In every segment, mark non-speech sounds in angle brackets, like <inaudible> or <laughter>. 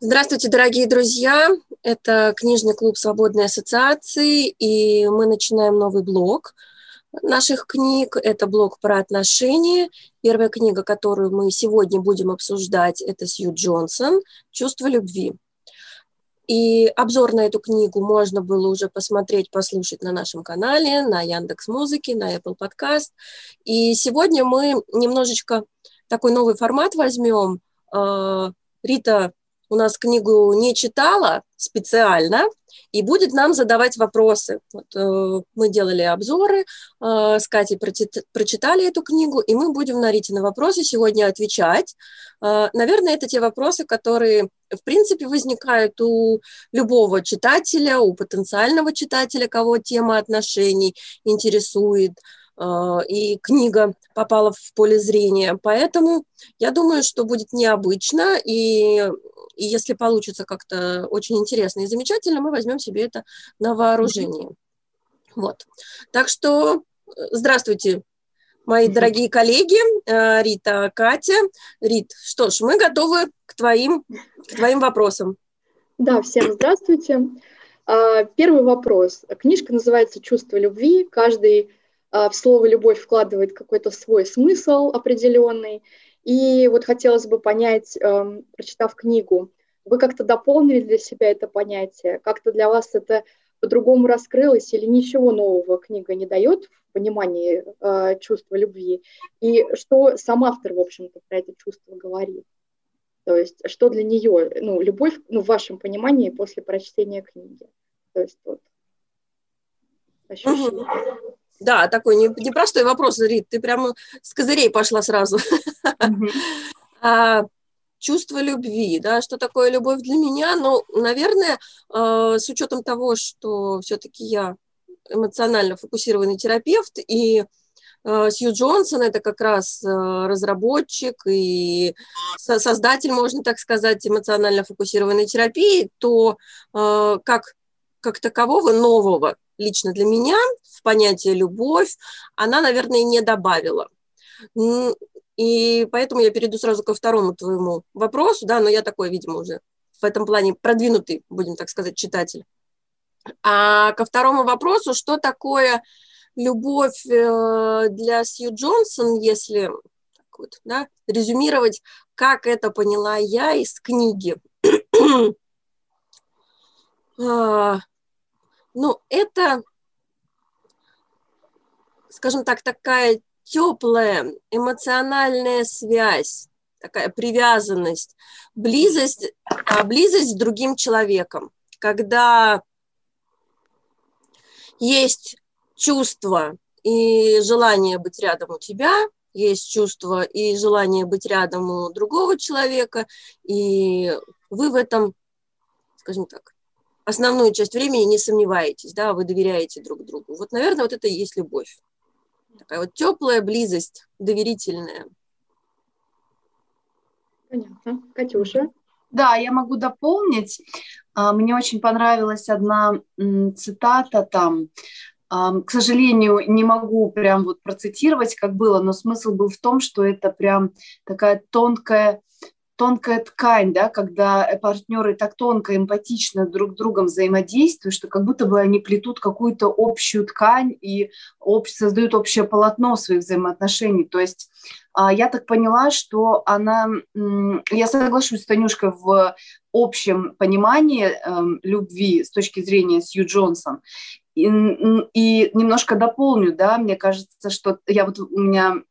Здравствуйте, дорогие друзья! Это книжный клуб Свободной ассоциации, и мы начинаем новый блог наших книг. Это блог про отношения. Первая книга, которую мы сегодня будем обсуждать, это Сью Джонсон «Чувство любви». И обзор на эту книгу можно было уже посмотреть, послушать на нашем канале, на Яндекс Музыке, на Apple Podcast. И сегодня мы немножечко такой новый формат возьмем. А, Рита у нас книгу не читала специально и будет нам задавать вопросы. Вот, э, мы делали обзоры, э, с Катей прочитали эту книгу, и мы будем на Рите на вопросы сегодня отвечать. Э, наверное, это те вопросы, которые, в принципе, возникают у любого читателя, у потенциального читателя, кого тема отношений интересует, э, и книга попала в поле зрения. Поэтому я думаю, что будет необычно, и и если получится как-то очень интересно и замечательно, мы возьмем себе это на вооружение. Вот. Так что э, здравствуйте, мои дорогие коллеги, э, Рита, Катя. Рит, что ж, мы готовы к твоим, к твоим вопросам. Да, всем здравствуйте. А, первый вопрос. Книжка называется «Чувство любви». Каждый а, в слово «любовь» вкладывает какой-то свой смысл определенный. И вот хотелось бы понять, эм, прочитав книгу, вы как-то дополнили для себя это понятие, как-то для вас это по-другому раскрылось или ничего нового книга не дает в понимании э, чувства любви? И что сам автор, в общем-то, про это чувство говорит? То есть что для нее, ну, любовь, ну, в вашем понимании после прочтения книги? То есть вот ощущение. Угу. Да, такой непростой вопрос, Рит, ты прямо с козырей пошла сразу. <laughs> А, чувство любви, да, что такое любовь для меня, ну, наверное, э, с учетом того, что все-таки я эмоционально фокусированный терапевт, и э, Сью Джонсон это как раз э, разработчик и со создатель, можно так сказать, эмоционально фокусированной терапии, то э, как, как такового нового лично для меня в понятие любовь она, наверное, не добавила. И поэтому я перейду сразу ко второму твоему вопросу, да, но я такой, видимо, уже в этом плане продвинутый, будем так сказать, читатель. А ко второму вопросу, что такое любовь э, для Сью Джонсон, если так вот, да, резюмировать, как это поняла я из книги. <clears throat> ну, это, скажем так, такая теплая эмоциональная связь, такая привязанность, близость, а, близость с другим человеком, когда есть чувство и желание быть рядом у тебя, есть чувство и желание быть рядом у другого человека, и вы в этом, скажем так, основную часть времени не сомневаетесь, да, вы доверяете друг другу. Вот, наверное, вот это и есть любовь такая вот теплая близость, доверительная. Понятно. Катюша? Да, я могу дополнить. А, мне очень понравилась одна цитата там. А, к сожалению, не могу прям вот процитировать, как было, но смысл был в том, что это прям такая тонкая тонкая ткань, да, когда партнеры так тонко, эмпатично друг с другом взаимодействуют, что как будто бы они плетут какую-то общую ткань и об, создают общее полотно своих взаимоотношений. То есть а, я так поняла, что она, я соглашусь с Танюшкой в общем понимании э, любви с точки зрения Сью Джонсон. И, и немножко дополню, да, мне кажется, что я вот у меня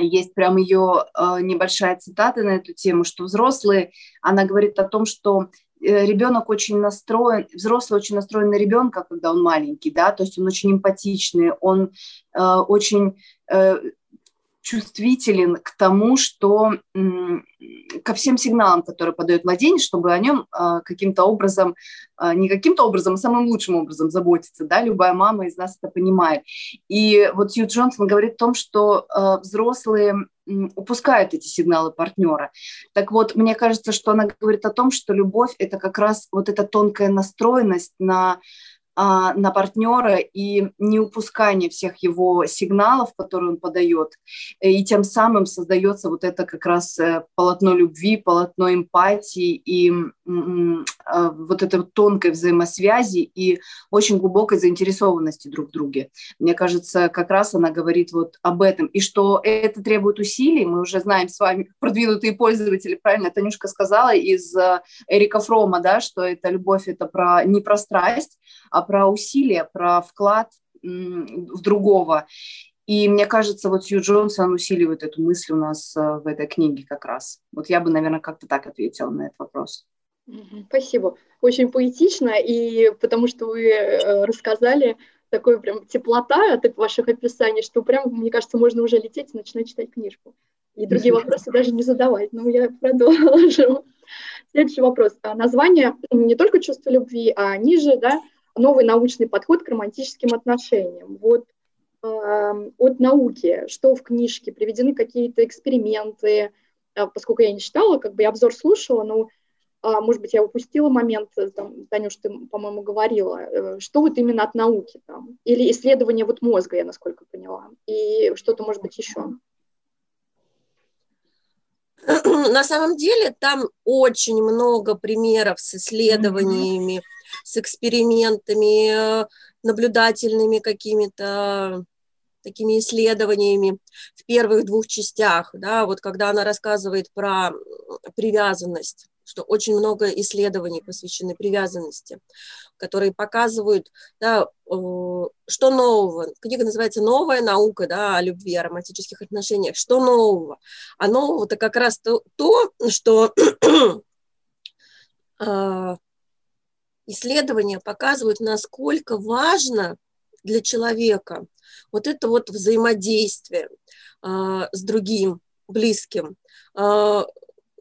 есть прям ее э, небольшая цитата на эту тему, что взрослые, она говорит о том, что э, ребенок очень настроен, взрослый очень настроен на ребенка, когда он маленький, да, то есть он очень эмпатичный, он э, очень э, чувствителен к тому, что ко всем сигналам, которые подает младенец, чтобы о нем а, каким-то образом, а, не каким-то образом, а самым лучшим образом заботиться, да, любая мама из нас это понимает. И вот Сью Джонсон говорит о том, что а, взрослые упускают эти сигналы партнера. Так вот, мне кажется, что она говорит о том, что любовь – это как раз вот эта тонкая настроенность на на партнера и не упускание всех его сигналов, которые он подает. И тем самым создается вот это как раз э, полотно любви, полотно эмпатии и а, вот этой тонкой взаимосвязи и очень глубокой заинтересованности друг в друге. Мне кажется, как раз она говорит вот об этом. И что это требует усилий, мы уже знаем с вами, <laughs> продвинутые пользователи, правильно Танюшка сказала, из э, Эрика Фрома, да, что это любовь, это про, не про страсть, а про усилия, про вклад в другого. И мне кажется, вот Сью Джонсон усиливает эту мысль у нас э, в этой книге как раз. Вот я бы, наверное, как-то так ответила на этот вопрос. Спасибо. Очень поэтично, и потому что вы э, рассказали такой прям теплота от ваших описаний, что прям, мне кажется, можно уже лететь и начинать читать книжку. И другие вопросы даже не задавать. Но я продолжу. Следующий вопрос. А название не только чувство любви, а ниже, да, новый научный подход к романтическим отношениям. Вот э, от науки, что в книжке, приведены какие-то эксперименты, э, поскольку я не читала, как бы я обзор слушала, но, э, может быть, я упустила момент, там, Танюш, ты, по-моему, говорила, э, что вот именно от науки там, или исследование вот мозга, я насколько поняла, и что-то, может быть, еще. На самом деле там очень много примеров с исследованиями, mm-hmm с экспериментами, э, наблюдательными какими-то такими исследованиями в первых двух частях, да, вот когда она рассказывает про привязанность, что очень много исследований посвящены привязанности, которые показывают, да, э, что нового. Книга называется «Новая наука да, о любви, о романтических отношениях». Что нового? А нового-то как раз то, то что а, <clears throat> исследования показывают, насколько важно для человека вот это вот взаимодействие э, с другим близким, э,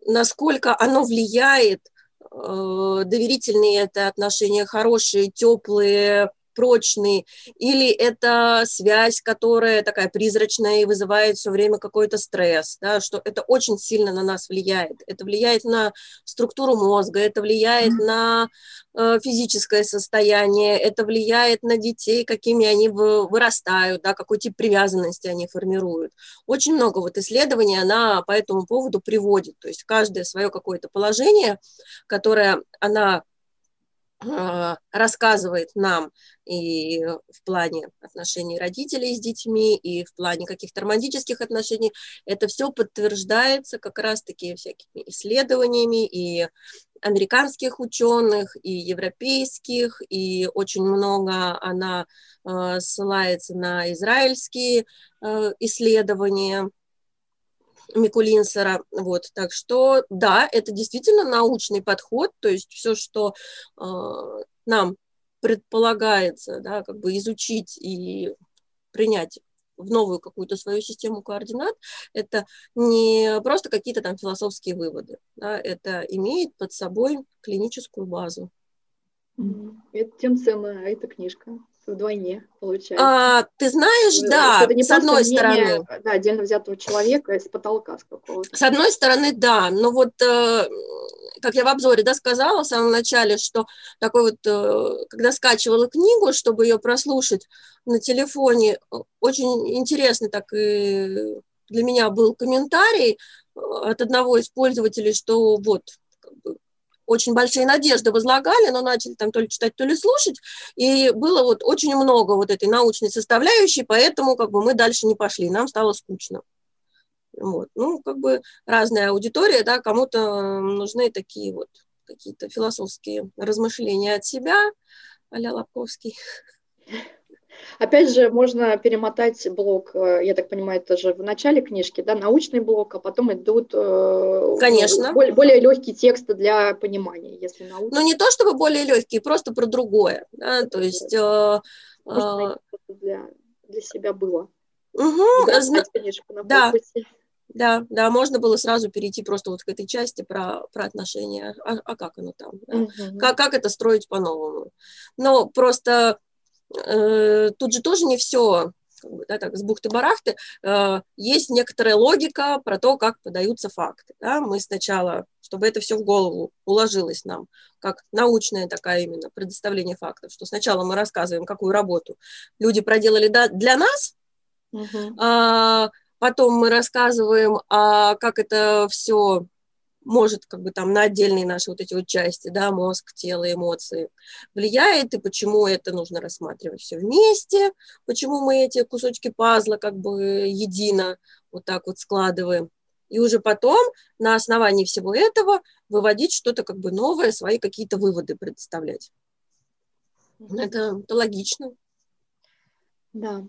насколько оно влияет, э, доверительные это отношения, хорошие, теплые, прочный, или это связь, которая такая призрачная и вызывает все время какой-то стресс, да, что это очень сильно на нас влияет. Это влияет на структуру мозга, это влияет mm-hmm. на э, физическое состояние, это влияет на детей, какими они вырастают, да, какой тип привязанности они формируют. Очень много вот исследований она по этому поводу приводит, то есть каждое свое какое-то положение, которое она рассказывает нам и в плане отношений родителей с детьми, и в плане каких-то романтических отношений, это все подтверждается как раз-таки всякими исследованиями и американских ученых, и европейских, и очень много она э, ссылается на израильские э, исследования, Микулинсера. Вот, так что, да, это действительно научный подход, то есть все, что э, нам предполагается, да, как бы изучить и принять в новую какую-то свою систему координат, это не просто какие-то там философские выводы, да, это имеет под собой клиническую базу. Это тем самая эта книжка вдвойне получается. А, ты знаешь, э, да, с одной мнение, стороны. Да, отдельно взятого человека из потолка с какого-то. С одной стороны, да, но вот, э, как я в обзоре да, сказала в самом начале, что такой вот, э, когда скачивала книгу, чтобы ее прослушать на телефоне, очень интересный так и для меня был комментарий от одного из пользователей, что вот очень большие надежды возлагали, но начали там то ли читать, то ли слушать, и было вот очень много вот этой научной составляющей, поэтому как бы мы дальше не пошли, нам стало скучно. Вот. Ну, как бы разная аудитория, да, кому-то нужны такие вот какие-то философские размышления от себя, а-ля Лобковский. Опять же, можно перемотать блок, э, я так понимаю, это же в начале книжки, да, научный блок, а потом идут э, Конечно. более, более легкие тексты для понимания, если научный. Ну, не то чтобы более легкие, просто про другое, да, то есть... Э, э, для, для себя было. Угу, Зна... книжку на да. Да, да, можно было сразу перейти просто вот к этой части про, про отношения, а, а как оно там, да? угу. как, как это строить по-новому. Но просто Э, тут же тоже не все как бы, да, так, с бухты-барахты, э, есть некоторая логика про то, как подаются факты. Да? Мы сначала чтобы это все в голову уложилось нам, как научное такая именно предоставление фактов, что сначала мы рассказываем, какую работу люди проделали для нас, uh-huh. а потом мы рассказываем, а как это все может как бы там на отдельные наши вот эти вот части, да, мозг, тело, эмоции влияет, и почему это нужно рассматривать все вместе, почему мы эти кусочки пазла как бы едино вот так вот складываем. И уже потом на основании всего этого выводить что-то как бы новое, свои какие-то выводы представлять. Это, это логично. Да.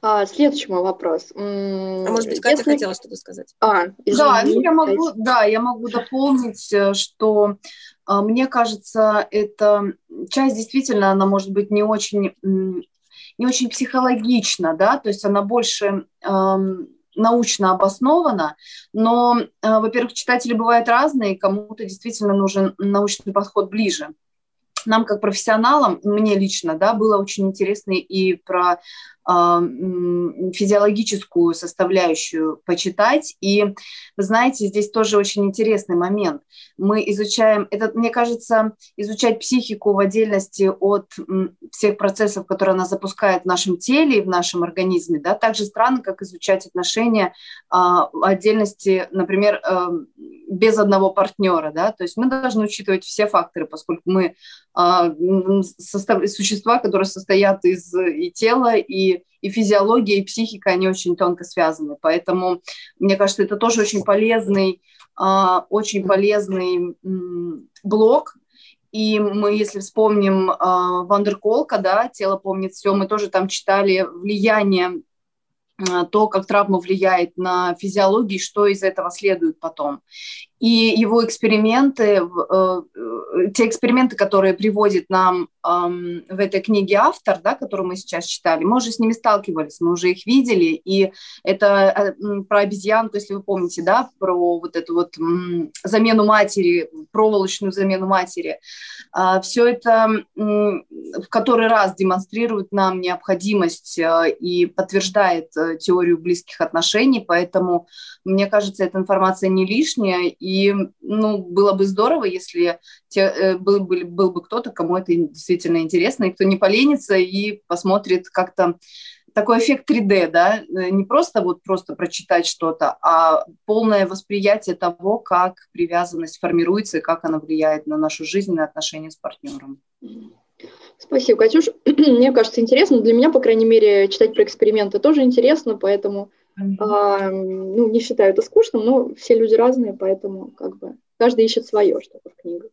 А, следующий мой вопрос. А может быть, Катя Если... хотела что-то сказать? А, да, я могу, да, я могу дополнить, э, что а, мне кажется, эта часть действительно, она может быть не очень, не очень психологична, да, то есть она больше эм, научно обоснована, но, э, во-первых, читатели бывают разные, кому-то действительно нужен научный подход ближе нам как профессионалам, мне лично, да, было очень интересно и про физиологическую составляющую почитать. И вы знаете, здесь тоже очень интересный момент. Мы изучаем, это, мне кажется, изучать психику в отдельности от всех процессов, которые она запускает в нашем теле и в нашем организме, да, так же странно, как изучать отношения а, в отдельности, например, а, без одного партнера, да, то есть мы должны учитывать все факторы, поскольку мы существа, которые состоят из и тела, и и, физиология, и психика, они очень тонко связаны. Поэтому, мне кажется, это тоже очень полезный, а, очень полезный блок, и мы, если вспомним Вандерколка, да, «Тело помнит все», мы тоже там читали влияние а, то, как травма влияет на физиологию, что из этого следует потом. И его эксперименты, э, те эксперименты, которые приводит нам в этой книге автор, да, которую мы сейчас читали, мы уже с ними сталкивались, мы уже их видели, и это э, про обезьянку, если вы помните, да, про вот эту вот замену матери, проволочную замену матери. А, Все это в который раз демонстрирует нам необходимость э, и подтверждает теорию близких отношений, поэтому, мне кажется, эта информация не лишняя, и ну, было бы здорово, если те, э, был, был, был бы кто-то, кому это действительно интересно, и кто не поленится и посмотрит как-то такой эффект 3D, да, э, не просто вот просто прочитать что-то, а полное восприятие того, как привязанность формируется и как она влияет на нашу жизнь, на отношения с партнером. Спасибо, Катюш. <clears throat> Мне кажется, интересно. Для меня, по крайней мере, читать про эксперименты тоже интересно, поэтому. А, ну, не считаю это скучным, но все люди разные, поэтому как бы каждый ищет свое что-то в книгах.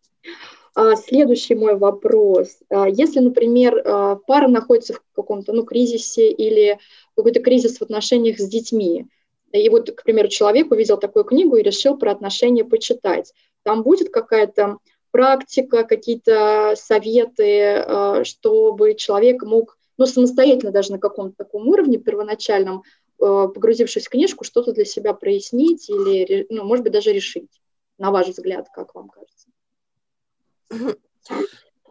А, следующий мой вопрос. А, если, например, а, пара находится в каком-то ну, кризисе или какой-то кризис в отношениях с детьми, и вот, к примеру, человек увидел такую книгу и решил про отношения почитать, там будет какая-то практика, какие-то советы, э, чтобы человек мог, ну, самостоятельно даже на каком-то таком уровне первоначальном, погрузившись в книжку, что-то для себя прояснить или, ну, может быть, даже решить, на ваш взгляд, как вам кажется?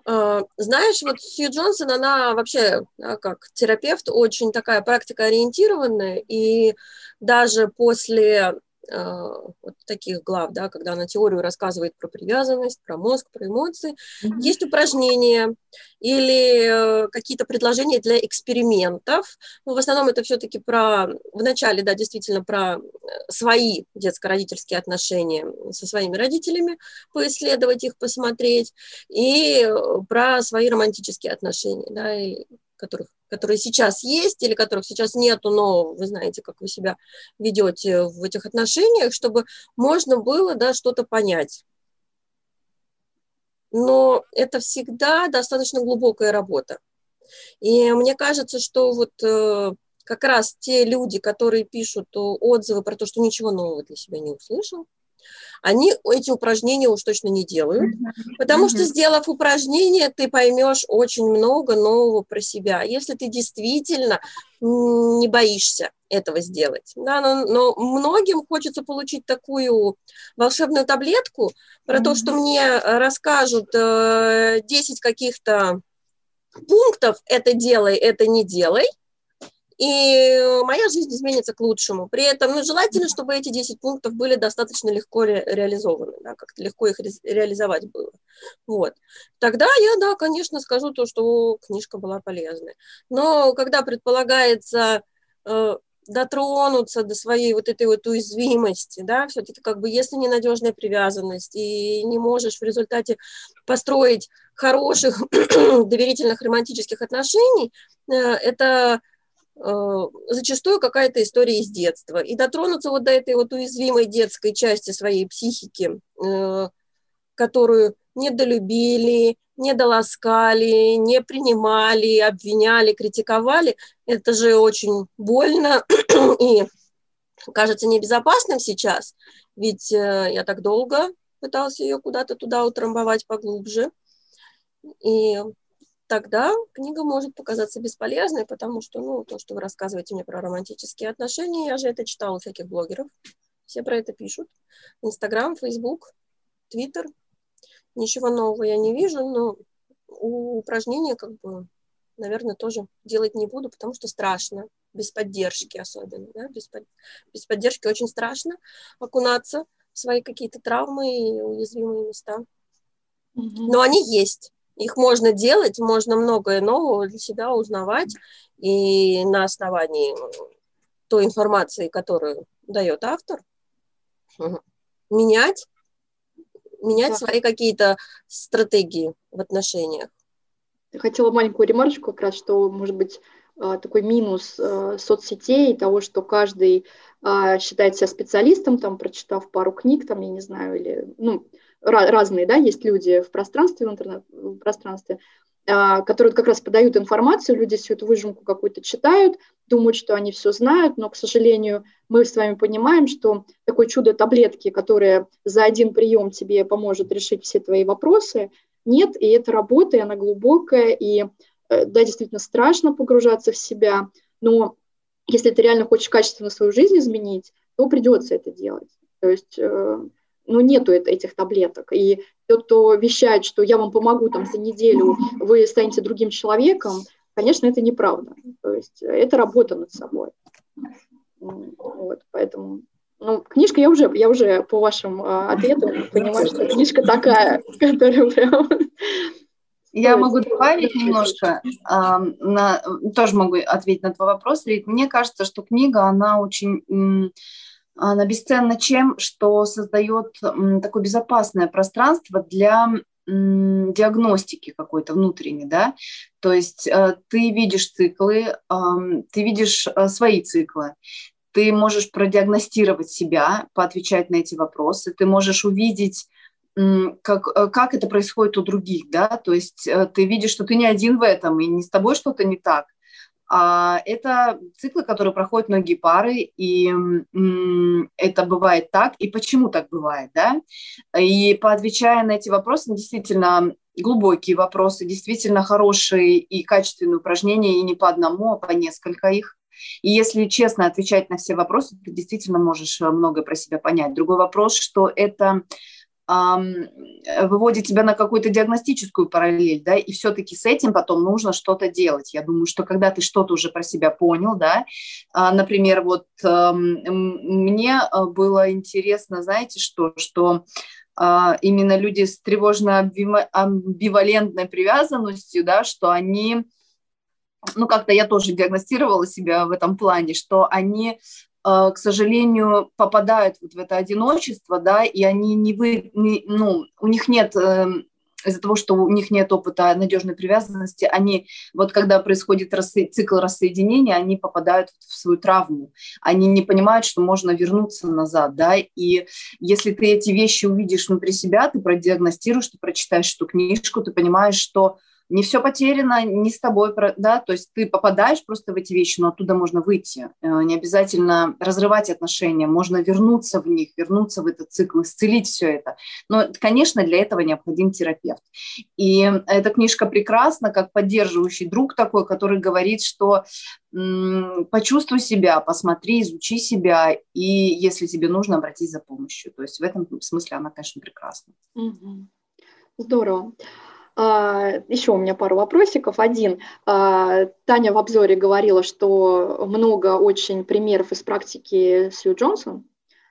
Э, знаешь, вот Сью Джонсон, она вообще как терапевт очень такая практика ориентированная, и даже после а, вот таких глав, да, когда она теорию рассказывает про привязанность, про мозг, про эмоции. Mm-hmm. Есть упражнения или э, какие-то предложения для экспериментов. Ну, в основном это все-таки про, в начале, да, действительно про э, свои детско-родительские отношения со своими родителями, поисследовать их, посмотреть, и э, про свои романтические отношения, да, и которых которые сейчас есть или которых сейчас нету, но вы знаете, как вы себя ведете в этих отношениях, чтобы можно было да, что-то понять. Но это всегда достаточно глубокая работа. И мне кажется, что вот э, как раз те люди, которые пишут отзывы про то, что ничего нового для себя не услышал, они эти упражнения уж точно не делают, потому что, сделав упражнение, ты поймешь очень много нового про себя, если ты действительно не боишься этого сделать. Да, но, но многим хочется получить такую волшебную таблетку про то, что мне расскажут э, 10 каких-то пунктов, это делай, это не делай, и моя жизнь изменится к лучшему. При этом ну, желательно, чтобы эти 10 пунктов были достаточно легко ре- реализованы, да, как-то легко их ре- реализовать было. Вот. Тогда я, да, конечно, скажу то, что книжка была полезной. Но когда предполагается э, дотронуться до своей вот этой вот уязвимости, да, все-таки как бы если ненадежная привязанность и не можешь в результате построить хороших <clears throat> доверительных романтических отношений, э, это Э, зачастую какая-то история из детства. И дотронуться вот до этой вот уязвимой детской части своей психики, э, которую недолюбили, недоласкали, не принимали, обвиняли, критиковали, это же очень больно <clears throat> и кажется небезопасным сейчас, ведь э, я так долго пытался ее куда-то туда утрамбовать поглубже. И тогда книга может показаться бесполезной, потому что, ну, то, что вы рассказываете мне про романтические отношения, я же это читала у всяких блогеров, все про это пишут. Инстаграм, Фейсбук, Твиттер. Ничего нового я не вижу, но упражнения, как бы, наверное, тоже делать не буду, потому что страшно, без поддержки особенно, да? без, под... без поддержки очень страшно окунаться в свои какие-то травмы и уязвимые места. Но они есть их можно делать, можно многое нового для себя узнавать, и на основании той информации, которую дает автор, менять, менять да. свои какие-то стратегии в отношениях. Хотела маленькую ремарочку как раз, что, может быть, а, такой минус а, соцсетей, того, что каждый а, считает себя специалистом, там, прочитав пару книг, там, я не знаю, или, ну, разные, да, есть люди в пространстве, в интернет-пространстве, а, которые как раз подают информацию, люди всю эту выжимку какую-то читают, думают, что они все знают, но, к сожалению, мы с вами понимаем, что такое чудо таблетки, которое за один прием тебе поможет решить все твои вопросы, нет, и это работа, и она глубокая, и э, да, действительно страшно погружаться в себя, но если ты реально хочешь качественно свою жизнь изменить, то придется это делать. То есть э, ну, нету этих таблеток. И тот, кто вещает, что я вам помогу там за неделю, вы станете другим человеком, конечно, это неправда. То есть это работа над собой. Вот, поэтому ну, книжка я уже, я уже по вашим э, ответам понимаю, что книжка такая, <laughs> которая прям... Я могу добавить немножко, э, на, тоже могу ответить на твой вопрос, Рит. Мне кажется, что книга, она очень она бесценна чем, что создает такое безопасное пространство для диагностики какой-то внутренней, да, то есть э, ты видишь циклы, ты видишь э, свои циклы, ты можешь продиагностировать себя, поотвечать на эти вопросы, ты можешь увидеть, как, э, как это происходит у других, да, то есть ты видишь, что ты не один в этом, и не с тобой что-то не так, это циклы, которые проходят многие пары, и это бывает так, и почему так бывает, да? И поотвечая на эти вопросы, действительно глубокие вопросы, действительно хорошие и качественные упражнения, и не по одному, а по несколько их. И если честно отвечать на все вопросы, ты действительно можешь многое про себя понять. Другой вопрос, что это выводит тебя на какую-то диагностическую параллель, да, и все-таки с этим потом нужно что-то делать. Я думаю, что когда ты что-то уже про себя понял, да, а, например, вот мне а, было интересно, знаете, что, что а, именно люди с тревожно-амбивалентной привязанностью, да, что они ну, как-то я тоже диагностировала себя в этом плане, что они Э, к сожалению, попадают вот в это одиночество, да, и они не вы, не, ну, у них нет эм, из-за того, что у них нет опыта надежной привязанности, они, вот когда происходит рассо... цикл рассоединения, они попадают в свою травму. Они не понимают, что можно вернуться назад, да, и если ты эти вещи увидишь внутри себя, ты продиагностируешь, ты прочитаешь эту книжку, ты понимаешь, что не все потеряно, не с тобой, да, то есть ты попадаешь просто в эти вещи, но оттуда можно выйти. Э, не обязательно разрывать отношения, можно вернуться в них, вернуться в этот цикл, исцелить все это. Но, конечно, для этого необходим терапевт. И эта книжка прекрасна, как поддерживающий друг такой, который говорит, что почувствуй себя, посмотри, изучи себя, и если тебе нужно, обратись за помощью. То есть в этом смысле она, конечно, прекрасна. Здорово. А, еще у меня пару вопросиков. Один. А, Таня в обзоре говорила, что много очень примеров из практики Сью Джонсон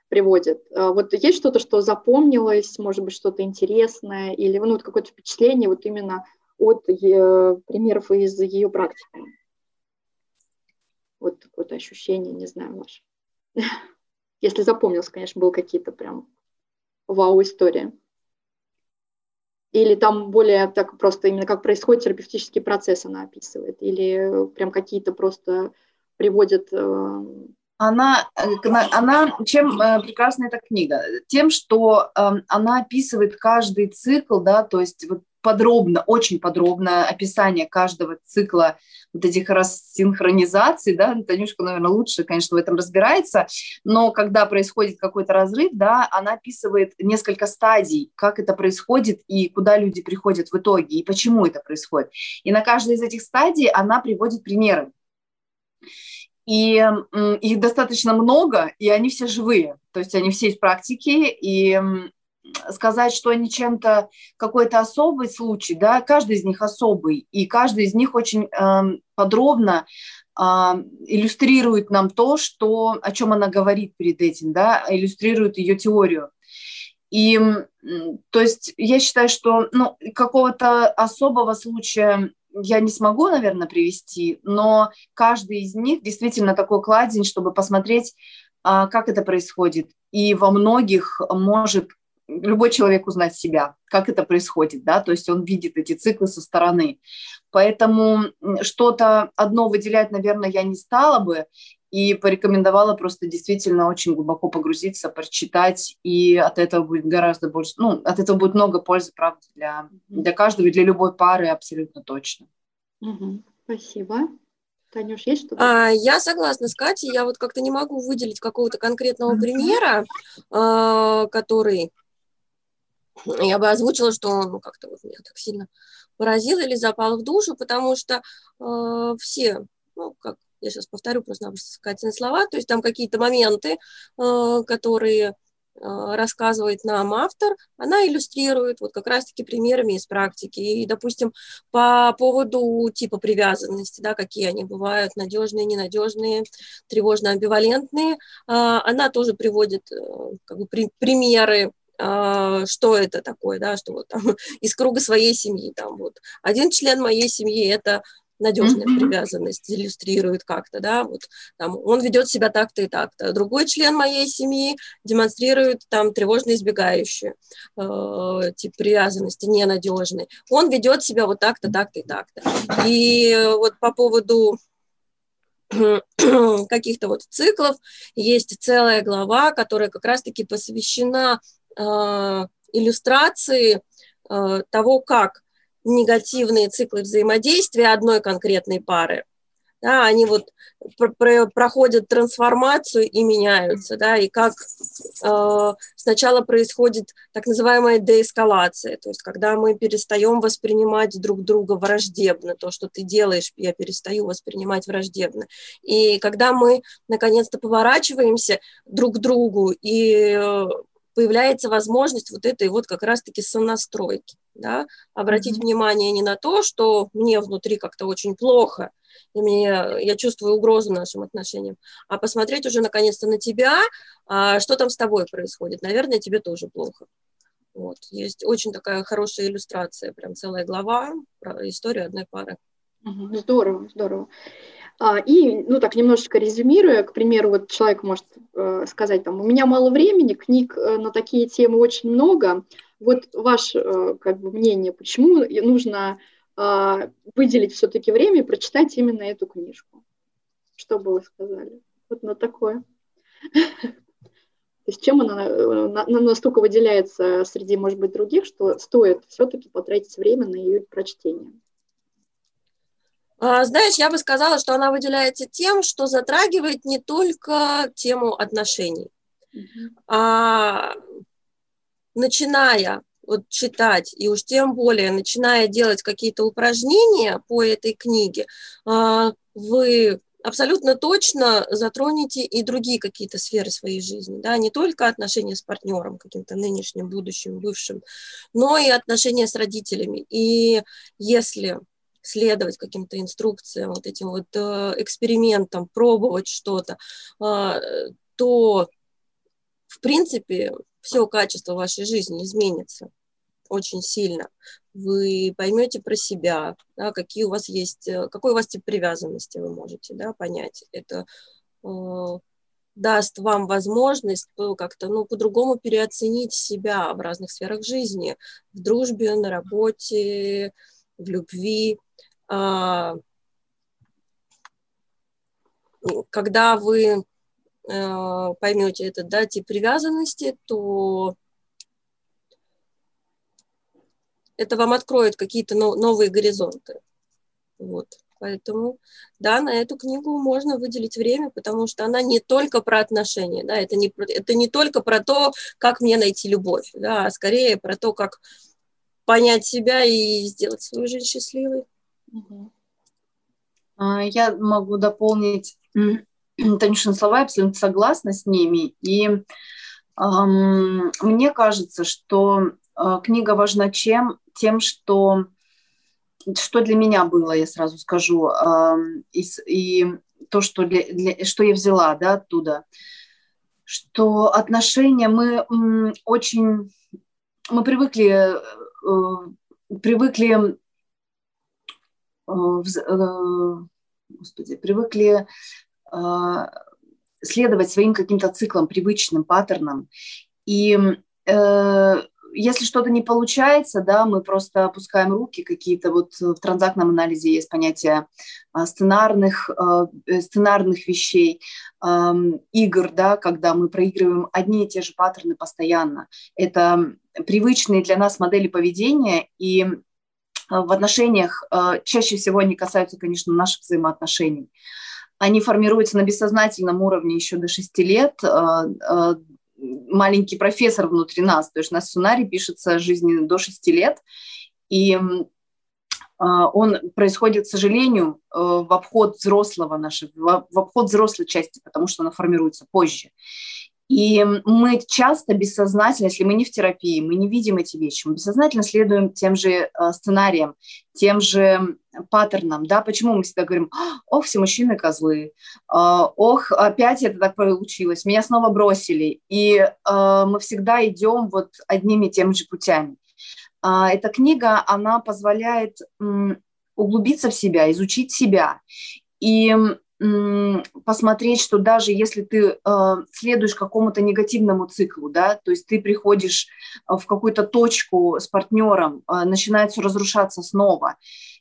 приводит. А, вот есть что-то, что запомнилось, может быть, что-то интересное, или ну, вот какое-то впечатление вот именно от ее, примеров из ее практики? Вот какое-то ощущение, не знаю, ваше. <laughs> Если запомнилось, конечно, было какие-то прям вау-истории. Или там более так просто именно как происходит терапевтический процесс она описывает? Или прям какие-то просто приводят... Э, она, э, она чем э, прекрасна эта книга? Тем, что эм, она описывает каждый цикл, да, то есть вот подробно, очень подробное описание каждого цикла вот этих рассинхронизаций, да, Танюшка, наверное, лучше, конечно, в этом разбирается, но когда происходит какой-то разрыв, да, она описывает несколько стадий, как это происходит и куда люди приходят в итоге, и почему это происходит. И на каждой из этих стадий она приводит примеры. И их достаточно много, и они все живые. То есть они все из практики, и сказать, что они чем-то какой-то особый случай, да, каждый из них особый, и каждый из них очень э, подробно э, иллюстрирует нам то, что, о чем она говорит перед этим, да, иллюстрирует ее теорию. И, то есть, я считаю, что, ну, какого-то особого случая я не смогу, наверное, привести, но каждый из них действительно такой кладень, чтобы посмотреть, а, как это происходит. И во многих может любой человек узнать себя, как это происходит, да, то есть он видит эти циклы со стороны. Поэтому что-то одно выделять, наверное, я не стала бы, и порекомендовала просто действительно очень глубоко погрузиться, прочитать, и от этого будет гораздо больше, ну, от этого будет много пользы, правда, для, для каждого и для любой пары абсолютно точно. Угу. Спасибо. Танюш, есть что-то? А, я согласна с Катей, я вот как-то не могу выделить какого-то конкретного примера, а, который я бы озвучила, что он ну, как-то вот меня так сильно поразил или запал в душу, потому что э, все, ну, как я сейчас повторю просто Катины слова, то есть там какие-то моменты, э, которые э, рассказывает нам автор, она иллюстрирует вот как раз-таки примерами из практики. И, допустим, по поводу типа привязанности, да, какие они бывают, надежные, ненадежные, тревожно-амбивалентные, э, она тоже приводит как бы, при, примеры а, что это такое, да, что вот там <laughs> из круга своей семьи, там вот один член моей семьи это надежная mm-hmm. привязанность иллюстрирует как-то, да, вот там он ведет себя так-то и так-то. Другой член моей семьи демонстрирует там тревожно избегающую э, тип привязанности, ненадежный. Он ведет себя вот так-то, так-то и так-то. И вот по поводу <clears throat> каких-то вот циклов есть целая глава, которая как раз-таки посвящена иллюстрации э, того, как негативные циклы взаимодействия одной конкретной пары, да, они вот проходят трансформацию и меняются, да, и как э, сначала происходит так называемая деэскалация, то есть когда мы перестаем воспринимать друг друга враждебно, то, что ты делаешь, я перестаю воспринимать враждебно, и когда мы наконец-то поворачиваемся друг к другу и появляется возможность вот этой вот как раз-таки сонастройки, да, обратить mm-hmm. внимание не на то, что мне внутри как-то очень плохо, и мне, я чувствую угрозу нашим отношениям, а посмотреть уже наконец-то на тебя, а, что там с тобой происходит. Наверное, тебе тоже плохо. Вот. Есть очень такая хорошая иллюстрация, прям целая глава про историю одной пары. Здорово, здорово. А, и, ну так, немножечко резюмируя, к примеру, вот человек может э, сказать, там, у меня мало времени, книг э, на такие темы очень много. Вот ваше э, как бы, мнение, почему нужно а, выделить все-таки время и прочитать именно эту книжку? Что бы вы сказали? Вот на такое. То есть чем она настолько выделяется среди, может быть, других, что стоит все-таки потратить время на ее прочтение? А, знаешь, я бы сказала, что она выделяется тем, что затрагивает не только тему отношений, mm-hmm. а начиная вот читать, и уж тем более начиная делать какие-то упражнения по этой книге, а, вы абсолютно точно затронете и другие какие-то сферы своей жизни, да, не только отношения с партнером, каким-то нынешним, будущим, бывшим, но и отношения с родителями. И если следовать каким-то инструкциям, вот этим вот э, экспериментам, пробовать что-то, э, то, в принципе, все качество вашей жизни изменится очень сильно. Вы поймете про себя, да, какие у вас есть, э, какой у вас тип привязанности вы можете да, понять. Это э, даст вам возможность как-то ну, по-другому переоценить себя в разных сферах жизни, в дружбе, на работе, в любви. А, когда вы э, поймете этот да, тип привязанности, то это вам откроет какие-то новые горизонты. Вот. Поэтому, да, на эту книгу можно выделить время, потому что она не только про отношения, да, это не, это не только про то, как мне найти любовь, да, а скорее про то, как понять себя и сделать свою жизнь счастливой. А, я могу дополнить <clears throat> Танюшин слова, я абсолютно согласна с ними. И эм, мне кажется, что э, книга важна чем? Тем, что, что для меня было, я сразу скажу, э, и, и то, что, для, для, что я взяла да, оттуда, что отношения мы м, очень, мы привыкли, э, привыкли господи, привыкли э, следовать своим каким-то циклам, привычным паттернам. И если что-то не получается, да, мы просто опускаем руки какие-то. Вот в транзактном анализе есть понятие сценарных, сценарных вещей, игр, да, когда мы проигрываем одни и те же паттерны постоянно. Это привычные для нас модели поведения, и Э, в отношениях, э, чаще всего они касаются, конечно, наших взаимоотношений. Они формируются на бессознательном уровне еще до 6 лет. Э, маленький профессор внутри нас, то есть на сценарий пишется жизни до 6 лет, и он происходит, к сожалению, в обход взрослого нашего, в обход взрослой части, потому что она формируется позже. И мы часто бессознательно, если мы не в терапии, мы не видим эти вещи, мы бессознательно следуем тем же э, сценариям, тем же паттернам. Да? Почему мы всегда говорим, ох, все мужчины козлы, а, ох, опять это так получилось, меня снова бросили. И э, мы всегда идем вот одними и теми же путями. А, эта книга, она позволяет углубиться в себя, изучить себя. И посмотреть, что даже если ты э, следуешь какому-то негативному циклу, да, то есть ты приходишь э, в какую-то точку с партнером, э, начинает все разрушаться снова.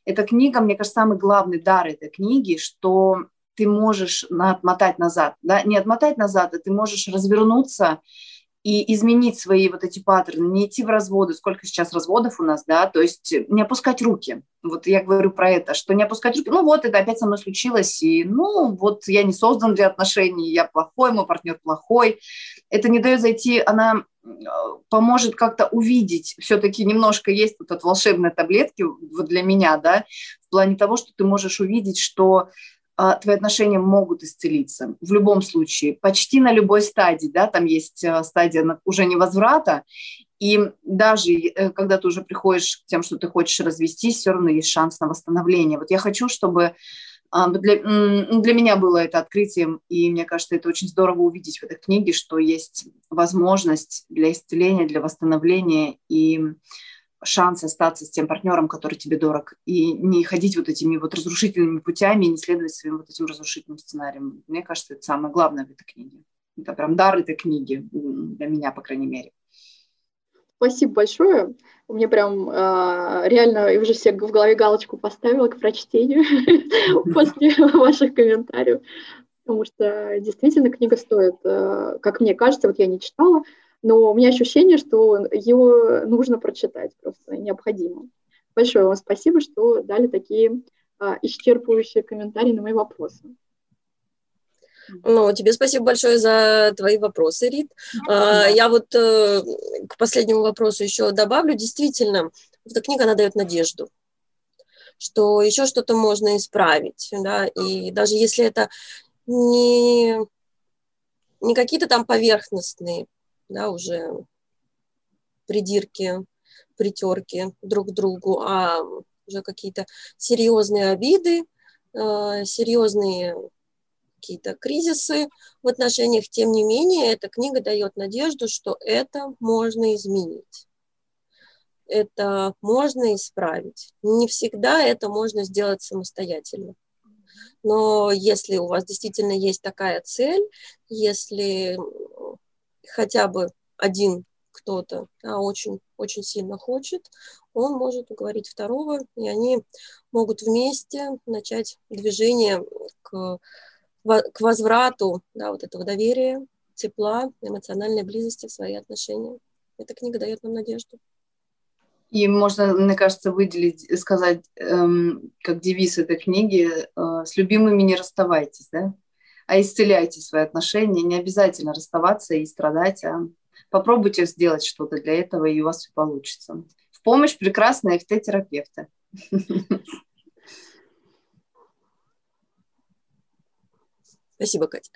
Эта книга, мне кажется, самый главный дар этой книги, что ты можешь отмотать назад, да, не отмотать назад, а ты можешь развернуться и изменить свои вот эти паттерны, не идти в разводы, сколько сейчас разводов у нас, да, то есть не опускать руки. Вот я говорю про это, что не опускать руки, ну вот это опять со мной случилось, и ну вот я не создан для отношений, я плохой, мой партнер плохой. Это не дает зайти, она э, поможет как-то увидеть, все-таки немножко есть вот от волшебной таблетки вот для меня, да, в плане того, что ты можешь увидеть, что твои отношения могут исцелиться. В любом случае, почти на любой стадии, да, там есть а, стадия уже невозврата, и даже э, когда ты уже приходишь к тем, что ты хочешь развестись, все равно есть шанс на восстановление. Вот я хочу, чтобы а, для, для меня было это открытием, и мне кажется, это очень здорово увидеть в этой книге, что есть возможность для исцеления, для восстановления, и шанс остаться с тем партнером, который тебе дорог, и не ходить вот этими вот разрушительными путями, не следовать своим вот этим разрушительным сценариям. Мне кажется, это самое главное в этой книге. Это прям дар этой книги, для меня, по крайней мере. Спасибо большое. У меня прям э, реально я уже все в голове галочку поставила к прочтению <laughs> после ваших комментариев, потому что действительно книга стоит, э, как мне кажется, вот я не читала, но у меня ощущение, что ее нужно прочитать, просто необходимо. Большое вам спасибо, что дали такие а, исчерпывающие комментарии на мои вопросы. Ну, тебе спасибо большое за твои вопросы, Рит. Да. Я вот э, к последнему вопросу еще добавлю. Действительно, эта книга, она дает надежду. что еще что-то можно исправить, да, и даже если это не, не какие-то там поверхностные, да, уже придирки, притерки друг к другу, а уже какие-то серьезные обиды, э, серьезные какие-то кризисы в отношениях, тем не менее, эта книга дает надежду, что это можно изменить. Это можно исправить. Не всегда это можно сделать самостоятельно. Но если у вас действительно есть такая цель, если хотя бы один кто-то да, очень, очень сильно хочет, он может уговорить второго, и они могут вместе начать движение к, к возврату да, вот этого доверия, тепла, эмоциональной близости в свои отношения. Эта книга дает нам надежду. И можно, мне кажется, выделить, сказать, эм, как девиз этой книги, э, с любимыми не расставайтесь, да? А исцеляйте свои отношения. Не обязательно расставаться и страдать, а попробуйте сделать что-то для этого, и у вас все получится. В помощь прекрасные ФТ-терапевты. Спасибо, Катя.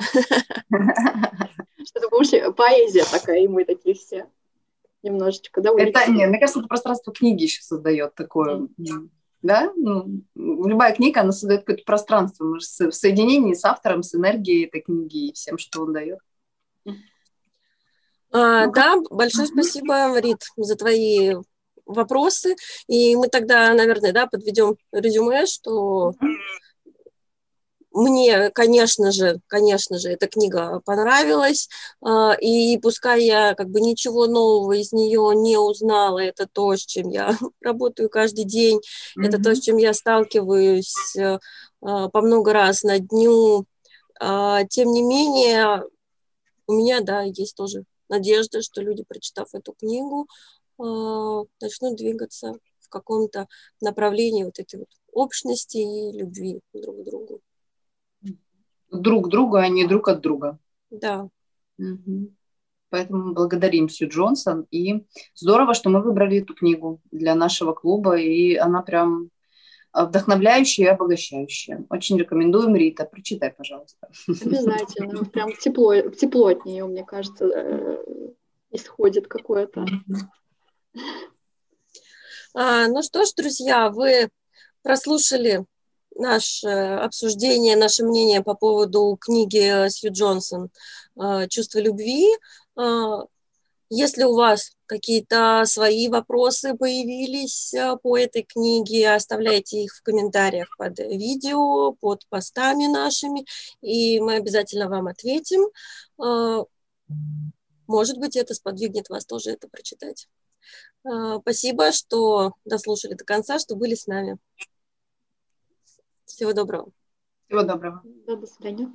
Что-то больше поэзия такая, и мы такие все немножечко, да? Это, нет, мне кажется, это пространство книги еще создает такое, mm. Да? Ну, любая книга, она создает какое-то пространство мы в соединении с автором, с энергией этой книги и всем, что он дает. А, ну, да, большое спасибо, Рит, за твои вопросы. И мы тогда, наверное, да, подведем резюме, что мне, конечно же, конечно же, эта книга понравилась, а, и пускай я как бы ничего нового из нее не узнала, это то, с чем я <laughs> работаю каждый день, mm-hmm. это то, с чем я сталкиваюсь а, по много раз на дню, а, тем не менее, у меня, да, есть тоже надежда, что люди, прочитав эту книгу, начнут двигаться в каком-то направлении вот этой вот общности и любви друг к другу друг друга, а не друг от друга. Да. Угу. Поэтому благодарим Сью Джонсон. И здорово, что мы выбрали эту книгу для нашего клуба. И она прям вдохновляющая и обогащающая. Очень рекомендуем, Рита. Прочитай, пожалуйста. Обязательно. Прям тепло, тепло от нее, мне кажется, э, исходит какое-то. А, ну что ж, друзья, вы прослушали наше обсуждение, наше мнение по поводу книги Сью Джонсон э, «Чувство любви». Э, если у вас какие-то свои вопросы появились э, по этой книге, оставляйте их в комментариях под видео, под постами нашими, и мы обязательно вам ответим. Может быть, это сподвигнет вас тоже это прочитать. Спасибо, что дослушали до конца, что были с нами. Всего доброго. Всего доброго. До свидания.